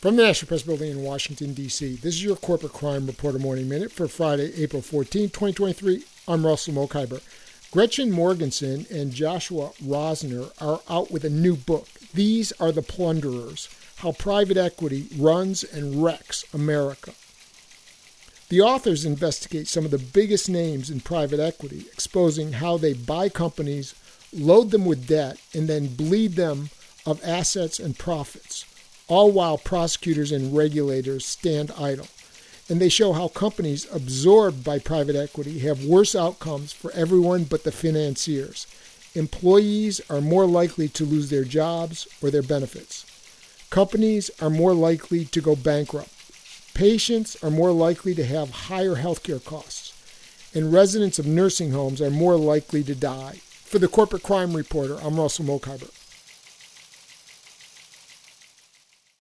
From the National Press Building in Washington, D.C., this is your Corporate Crime Reporter Morning Minute for Friday, April 14, 2023. I'm Russell Mokhiber. Gretchen Morgenson and Joshua Rosner are out with a new book. These are the plunderers How Private Equity Runs and Wrecks America. The authors investigate some of the biggest names in private equity, exposing how they buy companies, load them with debt, and then bleed them of assets and profits all while prosecutors and regulators stand idle. And they show how companies absorbed by private equity have worse outcomes for everyone but the financiers. Employees are more likely to lose their jobs or their benefits. Companies are more likely to go bankrupt. Patients are more likely to have higher healthcare costs. And residents of nursing homes are more likely to die. For the Corporate Crime Reporter, I'm Russell Mokhiber.